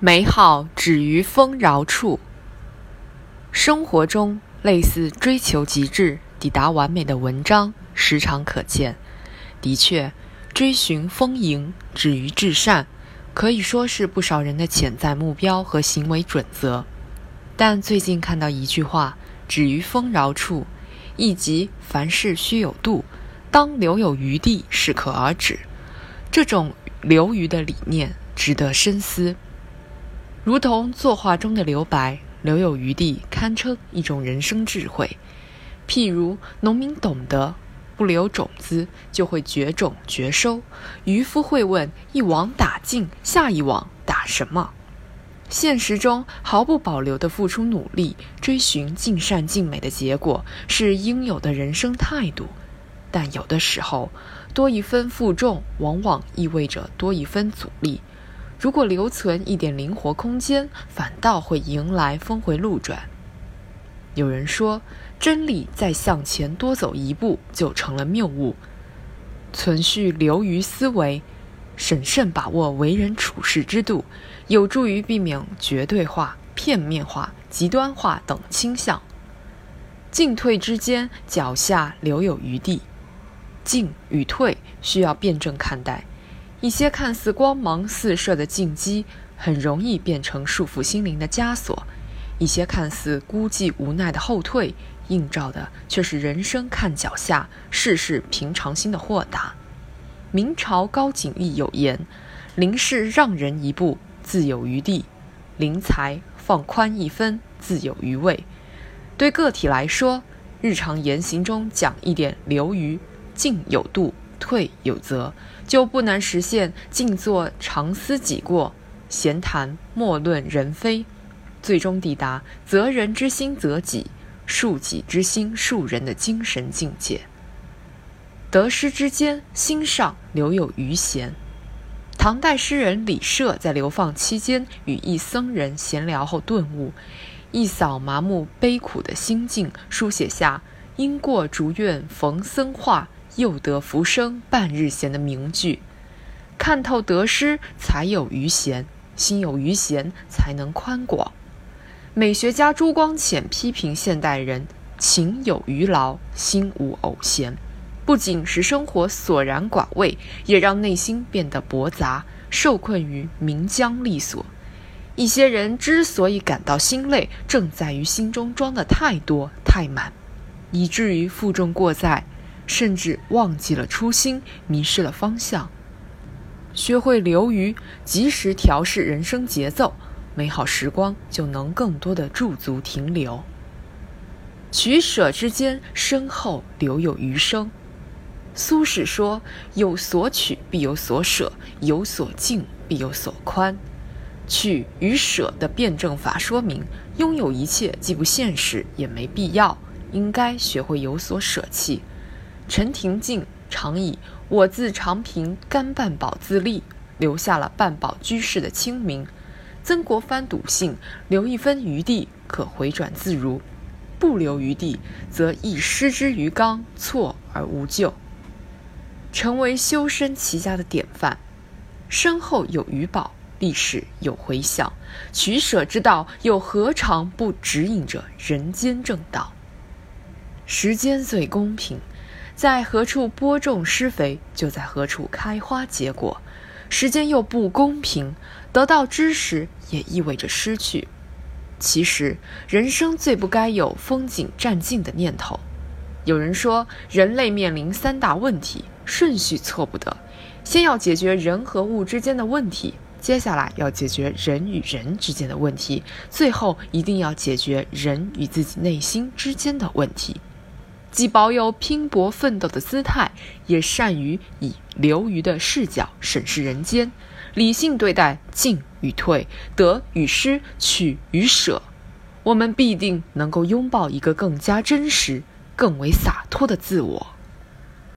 美好止于丰饶处。生活中，类似追求极致、抵达完美的文章时常可见。的确，追寻丰盈、止于至善，可以说是不少人的潜在目标和行为准则。但最近看到一句话：“止于丰饶处”，意即凡事须有度，当留有余地，适可而止。这种留余的理念值得深思。如同作画中的留白，留有余地，堪称一种人生智慧。譬如农民懂得，不留种子就会绝种绝收；渔夫会问：一网打尽，下一网打什么？现实中毫不保留地付出努力，追寻尽善尽美的结果，是应有的人生态度。但有的时候，多一分负重，往往意味着多一分阻力。如果留存一点灵活空间，反倒会迎来峰回路转。有人说，真理再向前多走一步就成了谬误。存续留于思维，审慎把握为人处事之度，有助于避免绝对化、片面化、极端化等倾向。进退之间，脚下留有余地。进与退需要辩证看待。一些看似光芒四射的进击，很容易变成束缚心灵的枷锁；一些看似孤寂无奈的后退，映照的却是人生看脚下、世事平常心的豁达。明朝高景逸有言：“临事让人一步，自有余地；临财放宽一分，自有余味。”对个体来说，日常言行中讲一点留余，进有度。退有责，就不难实现静坐常思己过，闲谈莫论人非，最终抵达责人之心责己，恕己之心恕人的精神境界。得失之间，心上留有余弦。唐代诗人李涉在流放期间与一僧人闲聊后顿悟，一扫麻木悲苦的心境，书写下“因过竹院逢僧话”。又得浮生半日闲的名句，看透得失才有余闲，心有余闲才能宽广。美学家朱光潜批评现代人情有余劳，心无偶闲，不仅使生活索然寡味，也让内心变得驳杂，受困于名缰利锁。一些人之所以感到心累，正在于心中装的太多太满，以至于负重过载。甚至忘记了初心，迷失了方向。学会留余，及时调试人生节奏，美好时光就能更多的驻足停留。取舍之间，身后留有余生。苏轼说：“有所取必有所舍，有所进必有所宽。”取与舍的辩证法说明，拥有一切既不现实，也没必要，应该学会有所舍弃。陈廷敬常以“我自长平甘半饱自立”，留下了半饱居士的清明。曾国藩笃信，留一分余地可回转自如，不留余地则易失之于刚，错而无救。成为修身齐家的典范，身后有余宝，历史有回响。取舍之道，又何尝不指引着人间正道？时间最公平。在何处播种施肥，就在何处开花结果。时间又不公平，得到知识也意味着失去。其实，人生最不该有风景占尽的念头。有人说，人类面临三大问题，顺序错不得。先要解决人和物之间的问题，接下来要解决人与人之间的问题，最后一定要解决人与自己内心之间的问题。既保有拼搏奋斗的姿态，也善于以流于的视角审视人间，理性对待进与退、得与失、取与舍，我们必定能够拥抱一个更加真实、更为洒脱的自我。